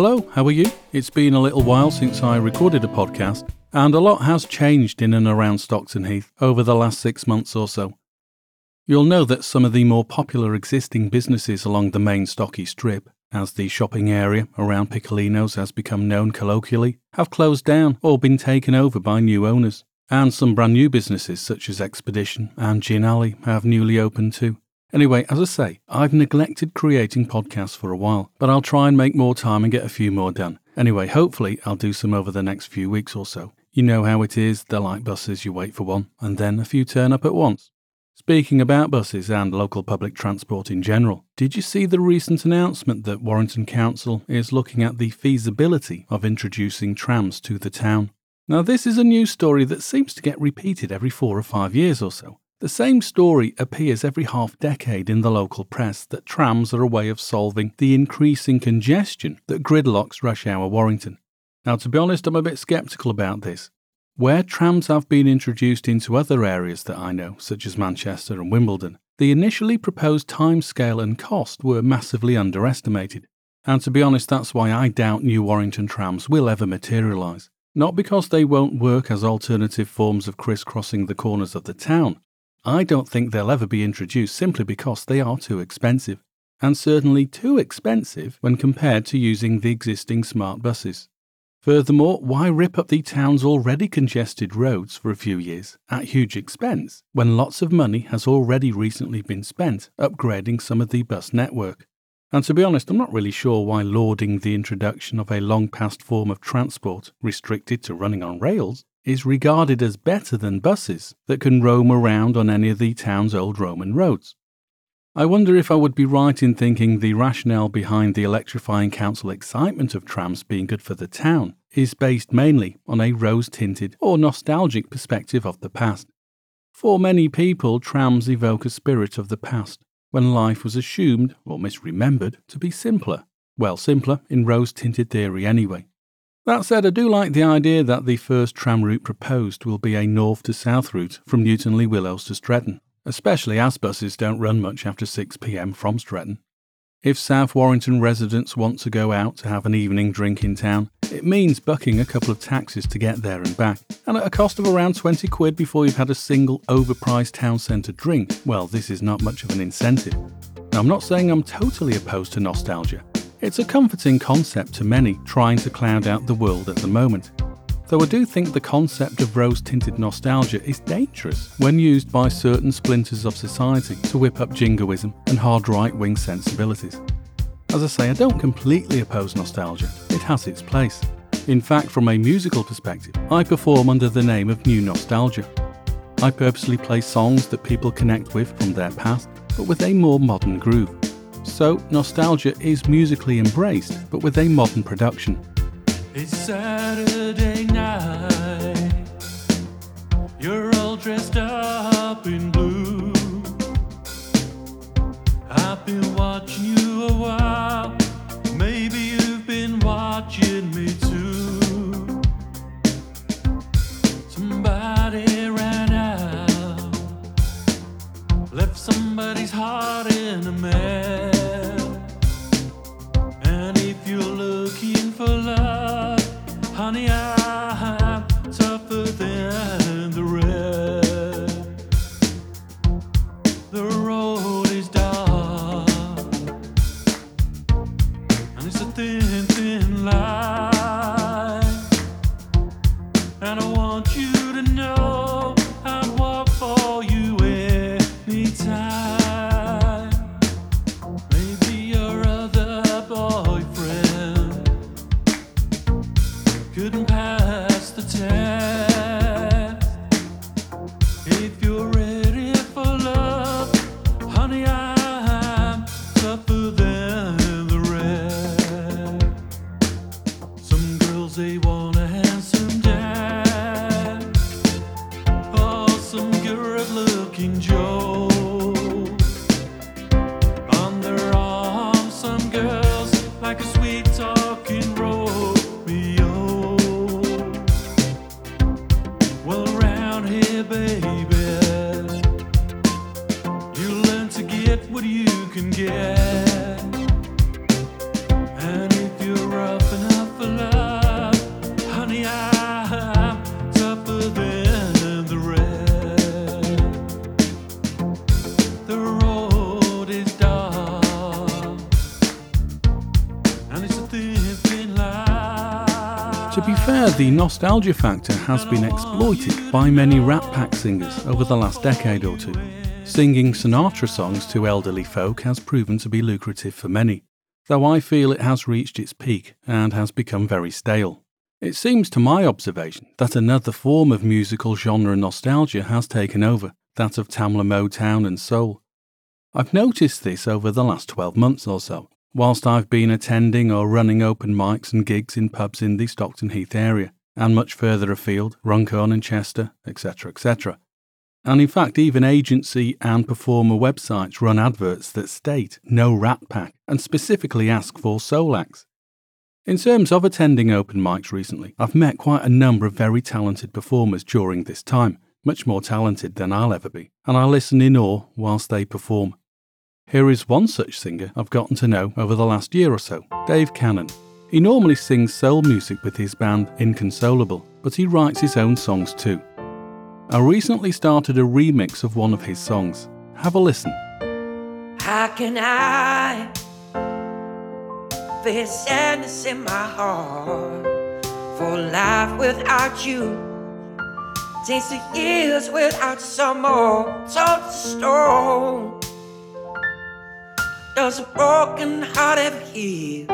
Hello, how are you? It's been a little while since I recorded a podcast, and a lot has changed in and around Stockton Heath over the last six months or so. You'll know that some of the more popular existing businesses along the main Stocky Strip, as the shopping area around Piccolino's has become known colloquially, have closed down or been taken over by new owners. And some brand new businesses such as Expedition and Gin Alley have newly opened too. Anyway, as I say, I've neglected creating podcasts for a while, but I'll try and make more time and get a few more done. Anyway, hopefully, I'll do some over the next few weeks or so. You know how it is, they're like buses, you wait for one, and then a few turn up at once. Speaking about buses and local public transport in general, did you see the recent announcement that Warrington Council is looking at the feasibility of introducing trams to the town? Now, this is a news story that seems to get repeated every four or five years or so. The same story appears every half decade in the local press that trams are a way of solving the increasing congestion that gridlocks rush hour Warrington. Now, to be honest, I'm a bit sceptical about this. Where trams have been introduced into other areas that I know, such as Manchester and Wimbledon, the initially proposed timescale and cost were massively underestimated. And to be honest, that's why I doubt new Warrington trams will ever materialise. Not because they won't work as alternative forms of crisscrossing the corners of the town, I don't think they'll ever be introduced simply because they are too expensive, and certainly too expensive when compared to using the existing smart buses. Furthermore, why rip up the town's already congested roads for a few years at huge expense when lots of money has already recently been spent upgrading some of the bus network? And to be honest, I'm not really sure why lauding the introduction of a long past form of transport restricted to running on rails is regarded as better than buses that can roam around on any of the town's old Roman roads. I wonder if I would be right in thinking the rationale behind the electrifying council excitement of trams being good for the town is based mainly on a rose tinted or nostalgic perspective of the past. For many people, trams evoke a spirit of the past, when life was assumed, or misremembered, to be simpler. Well, simpler in rose tinted theory anyway. That said, I do like the idea that the first tram route proposed will be a north to south route from Newton Le Willows to Stretton, especially as buses don't run much after 6pm from Stretton. If South Warrington residents want to go out to have an evening drink in town, it means bucking a couple of taxis to get there and back, and at a cost of around 20 quid before you've had a single overpriced town centre drink, well, this is not much of an incentive. Now, I'm not saying I'm totally opposed to nostalgia, it's a comforting concept to many trying to cloud out the world at the moment. Though I do think the concept of rose tinted nostalgia is dangerous when used by certain splinters of society to whip up jingoism and hard right wing sensibilities. As I say, I don't completely oppose nostalgia, it has its place. In fact, from a musical perspective, I perform under the name of New Nostalgia. I purposely play songs that people connect with from their past, but with a more modern groove. So, nostalgia is musically embraced, but with a modern production. It's Saturday night. You're all dressed up in blue. I've been watching you a while. Maybe you've been watching me too. Couldn't pass the test. The nostalgia factor has been exploited by many Rat Pack singers over the last decade or two. Singing Sinatra songs to elderly folk has proven to be lucrative for many, though I feel it has reached its peak and has become very stale. It seems to my observation that another form of musical genre nostalgia has taken over, that of Tamla Motown and soul. I've noticed this over the last 12 months or so, whilst I've been attending or running open mics and gigs in pubs in the Stockton Heath area, and much further afield, Runcorn and Chester, etc., etc. And in fact, even agency and performer websites run adverts that state no Rat Pack and specifically ask for soul acts. In terms of attending open mics recently, I've met quite a number of very talented performers during this time, much more talented than I'll ever be, and I listen in awe whilst they perform. Here is one such singer I've gotten to know over the last year or so, Dave Cannon. He normally sings soul music with his band Inconsolable, but he writes his own songs too. I recently started a remix of one of his songs. Have a listen. How can I face sadness in my heart for life without you? The years without some more tough to stone. Does a broken heart ever heal?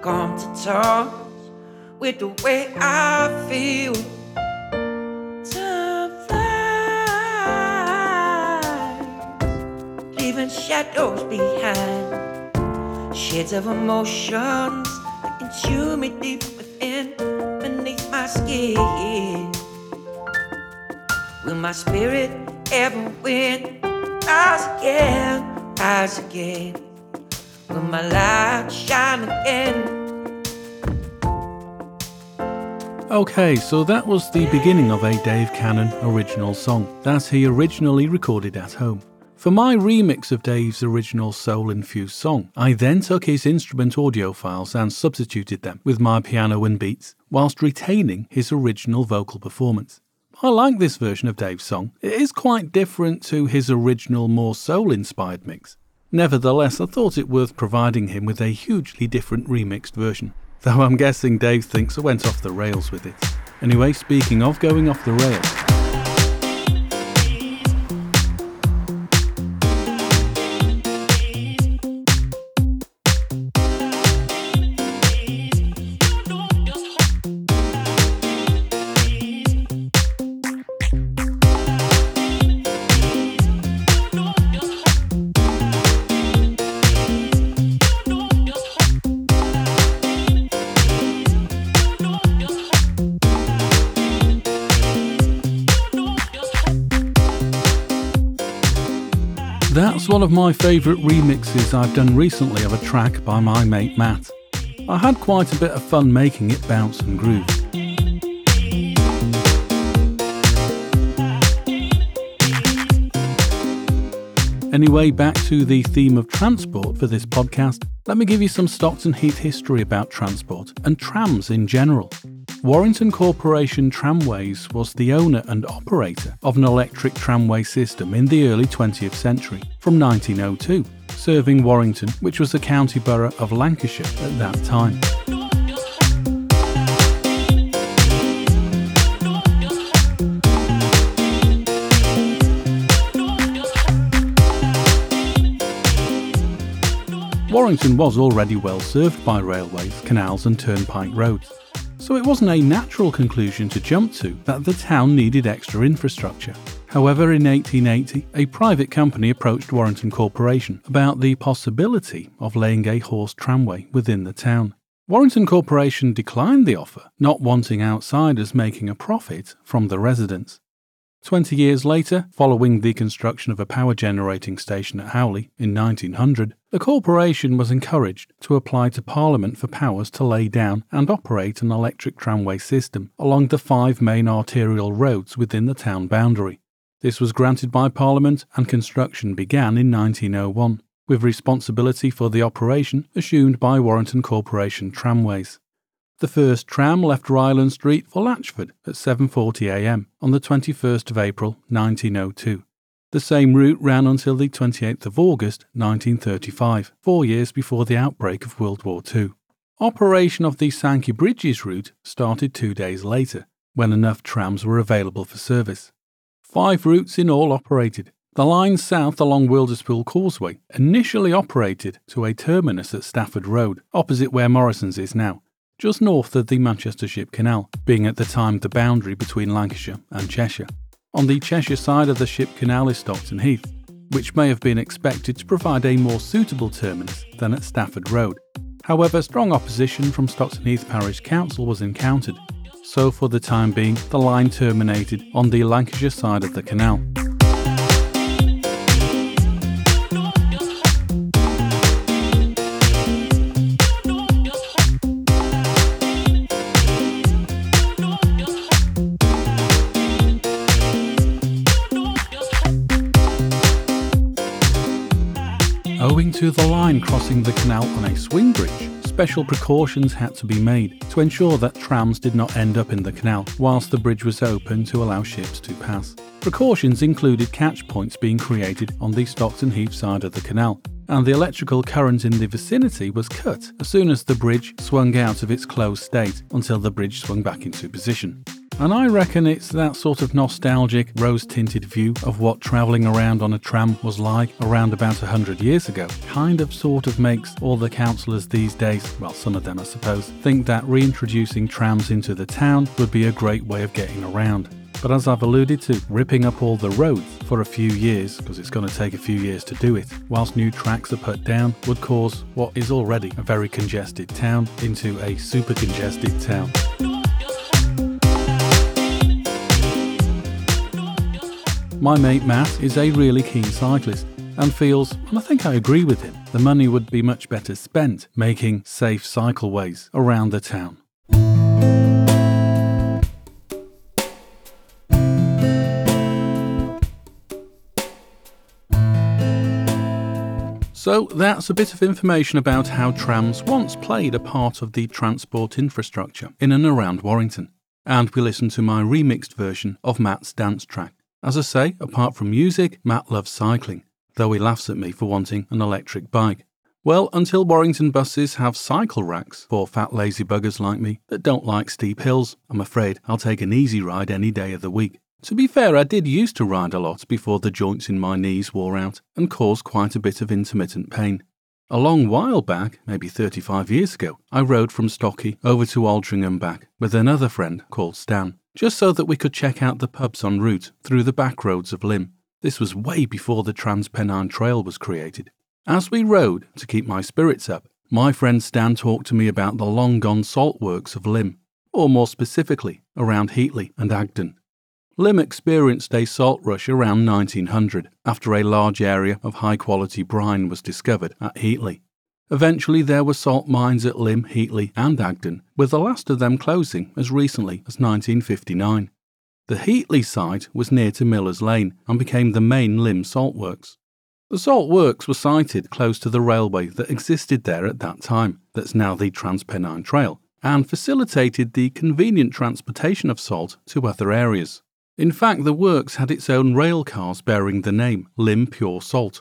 Come to terms with the way I feel. Time flies, leaving shadows behind. Shades of emotions that consume me deep within, beneath my skin. Will my spirit ever win? Rise again rise again. Will my light shine again? Okay, so that was the beginning of a Dave Cannon original song that he originally recorded at home. For my remix of Dave's original soul infused song, I then took his instrument audio files and substituted them with my piano and beats, whilst retaining his original vocal performance. I like this version of Dave's song. It is quite different to his original, more soul inspired mix. Nevertheless, I thought it worth providing him with a hugely different remixed version, though I'm guessing Dave thinks I went off the rails with it. Anyway, speaking of going off the rails, of my favourite remixes I've done recently of a track by my mate Matt. I had quite a bit of fun making it bounce and groove. Anyway, back to the theme of transport for this podcast. Let me give you some Stockton Heath history about transport and trams in general. Warrington Corporation Tramways was the owner and operator of an electric tramway system in the early 20th century, from 1902, serving Warrington, which was the county borough of Lancashire at that time. Warrington was already well served by railways, canals, and turnpike roads so it wasn't a natural conclusion to jump to that the town needed extra infrastructure. However, in 1880, a private company approached Warrington Corporation about the possibility of laying a horse tramway within the town. Warrington Corporation declined the offer, not wanting outsiders making a profit from the residents. Twenty years later, following the construction of a power generating station at Howley in 1900, the corporation was encouraged to apply to Parliament for powers to lay down and operate an electric tramway system along the five main arterial roads within the town boundary. This was granted by Parliament and construction began in 1901, with responsibility for the operation assumed by Warrington Corporation Tramways. The first tram left Ryland Street for Latchford at 7.40am on the 21st of April 1902. The same route ran until the 28th of August 1935, four years before the outbreak of World War II. Operation of the Sankey Bridges route started two days later, when enough trams were available for service. Five routes in all operated. The line south along Wilderspool Causeway initially operated to a terminus at Stafford Road, opposite where Morrison's is now, just north of the Manchester Ship Canal, being at the time the boundary between Lancashire and Cheshire. On the Cheshire side of the Ship Canal is Stockton Heath, which may have been expected to provide a more suitable terminus than at Stafford Road. However, strong opposition from Stockton Heath Parish Council was encountered, so for the time being, the line terminated on the Lancashire side of the canal. To the line crossing the canal on a swing bridge, special precautions had to be made to ensure that trams did not end up in the canal whilst the bridge was open to allow ships to pass. Precautions included catch points being created on the Stockton Heath side of the canal, and the electrical current in the vicinity was cut as soon as the bridge swung out of its closed state until the bridge swung back into position. And I reckon it's that sort of nostalgic, rose tinted view of what travelling around on a tram was like around about a hundred years ago. Kind of sort of makes all the councillors these days, well, some of them I suppose, think that reintroducing trams into the town would be a great way of getting around. But as I've alluded to, ripping up all the roads for a few years, because it's going to take a few years to do it, whilst new tracks are put down, would cause what is already a very congested town into a super congested town. My mate Matt is a really keen cyclist and feels, and I think I agree with him, the money would be much better spent making safe cycleways around the town. So that's a bit of information about how trams once played a part of the transport infrastructure in and around Warrington. And we listen to my remixed version of Matt's dance track. As I say, apart from music, Matt loves cycling, though he laughs at me for wanting an electric bike. Well, until Warrington buses have cycle racks for fat lazy buggers like me that don't like steep hills, I'm afraid I'll take an easy ride any day of the week. To be fair, I did used to ride a lot before the joints in my knees wore out and caused quite a bit of intermittent pain. A long while back, maybe 35 years ago, I rode from Stocky over to Altrincham back with another friend called Stan, just so that we could check out the pubs en route through the back roads of Lymm. This was way before the Trans Pennine Trail was created. As we rode, to keep my spirits up, my friend Stan talked to me about the long gone salt works of Lymm, or more specifically, around Heatley and Agden. Lymm experienced a salt rush around 1900 after a large area of high quality brine was discovered at Heatley. Eventually, there were salt mines at Lymm, Heatley, and Agden, with the last of them closing as recently as 1959. The Heatley site was near to Miller's Lane and became the main Lymm salt works. The salt works were sited close to the railway that existed there at that time, that's now the Transpennine Trail, and facilitated the convenient transportation of salt to other areas. In fact, the works had its own rail cars bearing the name Lymm Pure Salt.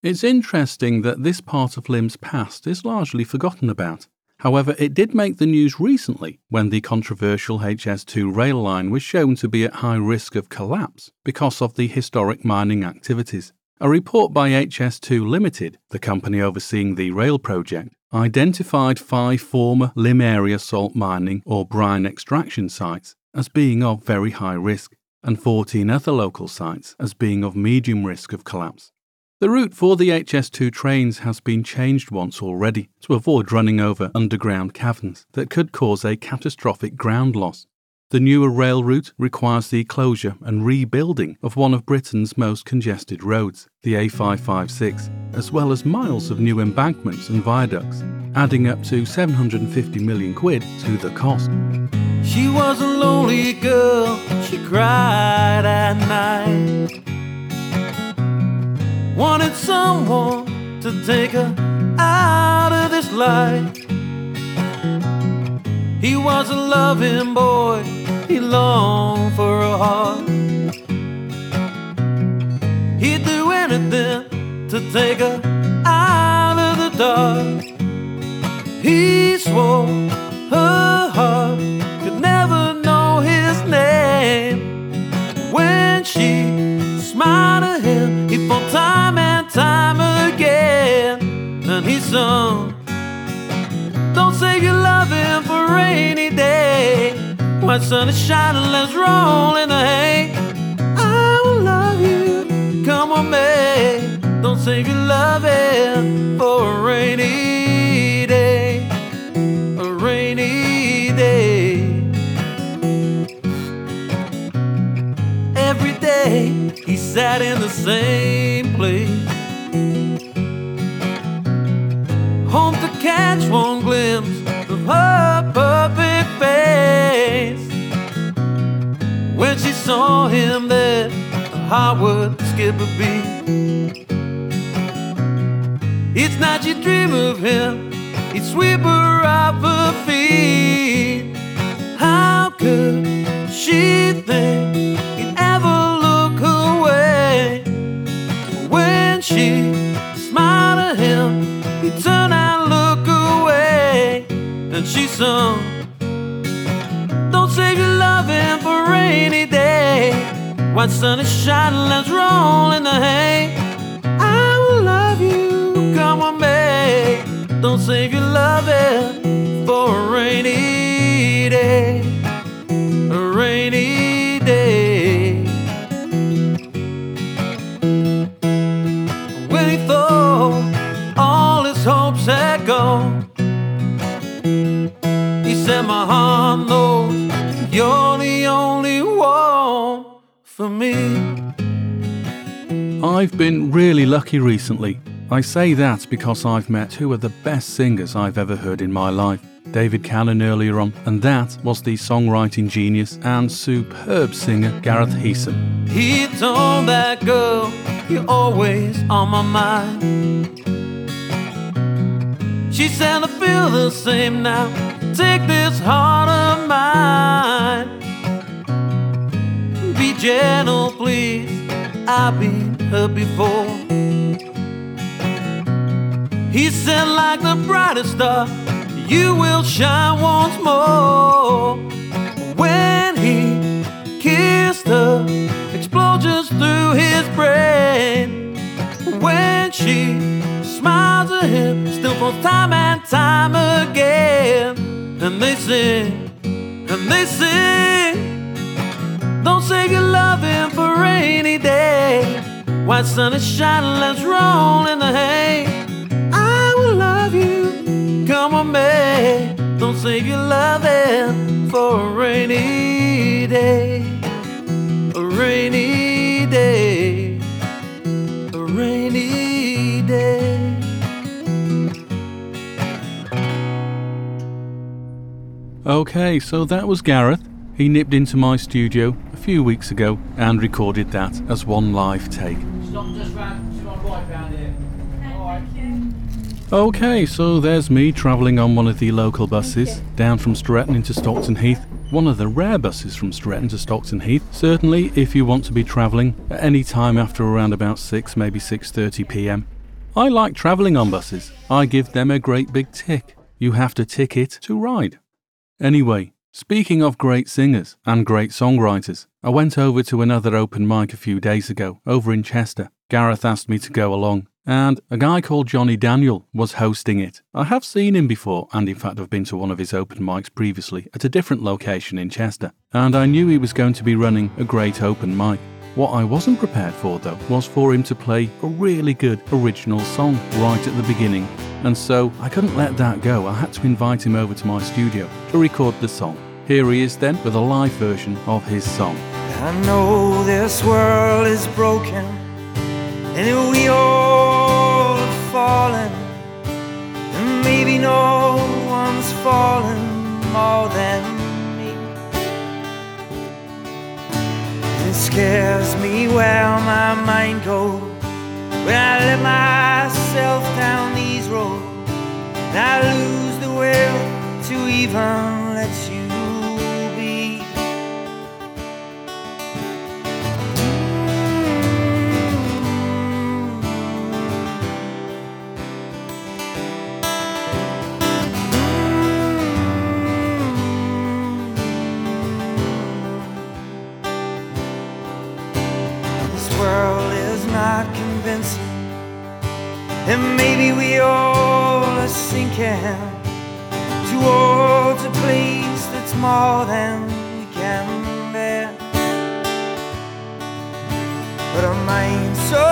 It's interesting that this part of Lymm's past is largely forgotten about. However, it did make the news recently when the controversial HS2 rail line was shown to be at high risk of collapse because of the historic mining activities. A report by HS2 Limited, the company overseeing the rail project, identified five former Lymm area salt mining or brine extraction sites as being of very high risk and 14 other local sites as being of medium risk of collapse. The route for the HS2 trains has been changed once already to avoid running over underground caverns that could cause a catastrophic ground loss. The newer rail route requires the closure and rebuilding of one of Britain's most congested roads, the A556, as well as miles of new embankments and viaducts, adding up to 750 million quid to the cost. She was a lonely girl, she cried at night. Wanted someone to take her out of this life. He was a loving boy, he longed for a heart. He'd do anything to take her out of the dark. He swore her heart smiled at him, he fought time and time again. And he sung, Don't save your loving for a rainy day. When sun is shining, let's roll in the hay. I will love you, come on, May. Don't save your loving for a rainy sat in the same place. Home to catch one glimpse of her perfect face. When she saw him there, her heart would skip a beat. Each night she'd dream of him, he'd sweep her off her feet. How could she think And Don't save your loving for rainy day. While sun is shining, let's roll in the hay. I will love you, come on, babe. Don't save your loving for a rainy day. A rainy me. I've been really lucky recently. I say that because I've met two of the best singers I've ever heard in my life. David Cannon earlier on, and that was the songwriting genius and superb singer Gareth Heason. He told that girl, You're always on my mind. She said, I feel the same now. Take this heart of mine. Be gentle, please. I've been hurt before. He said, like the brightest star, you will shine once more. When he kissed her, explosions through his brain. When she smiles at him, still for time and time again. And they sing, and they sing. Don't save your loving for a rainy day. While sun is shining, let's roll in the hay. I will love you, come on, babe. Don't save your loving for a rainy day. A rainy day. A rainy day. Okay, so that was Gareth. He nipped into my studio a few weeks ago and recorded that as one live take. Stop just round to my right round here. Okay, so there's me travelling on one of the local buses down from Stretton into Stockton Heath. One of the rare buses from Stretton to Stockton Heath. Certainly, if you want to be travelling at any time after around about 6, maybe 6:30 p.m. I like travelling on buses. I give them a great big tick. You have to tick it to ride. Anyway, speaking of great singers and great songwriters, I went over to another open mic a few days ago over in Chester. Gareth asked me to go along, and a guy called Johnny Daniel was hosting it. I have seen him before, and in fact, I've been to one of his open mics previously at a different location in Chester, and I knew he was going to be running a great open mic. What I wasn't prepared for, though, was for him to play a really good original song right at the beginning. And so I couldn't let that go. I had to invite him over to my studio to record the song. Here he is then with a live version of his song. I know this world is broken and we all have fallen. And maybe no one's fallen more than me. It scares me where my mind goes when I let myself down these roads. And I lose the will to even And maybe we all are sinking towards a place that's more than we can bear. But our minds so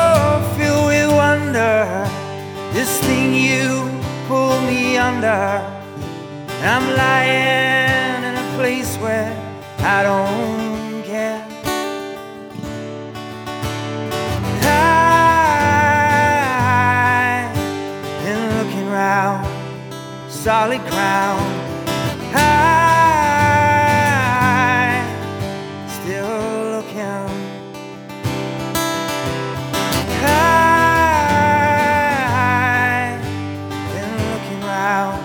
filled with wonder, this thing you pull me under. I'm lying in a place where I don't solid ground. I'm still looking. I've been looking round,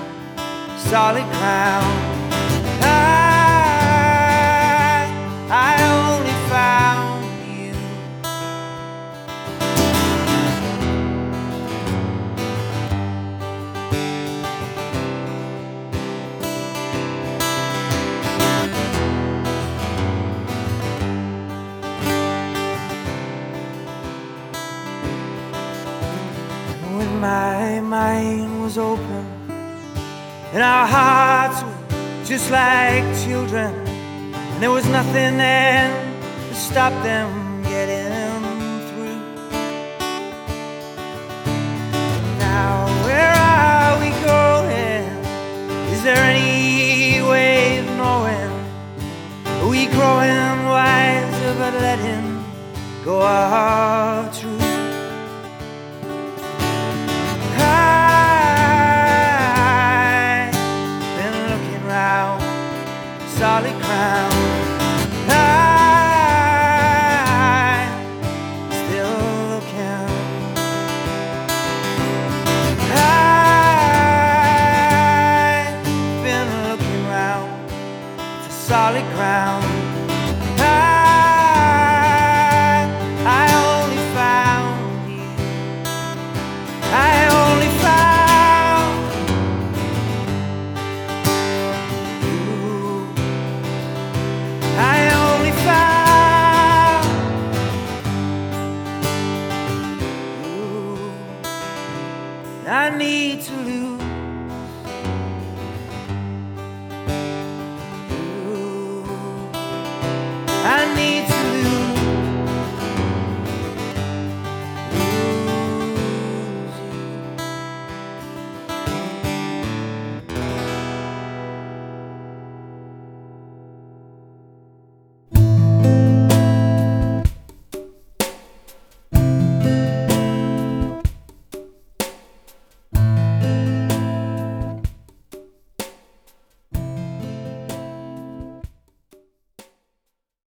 solid ground. Was open and our hearts were just like children. And there was nothing then to stop them getting through. Now where are we going? Is there any way of knowing? Are we growing wiser but letting go our truth need to lose.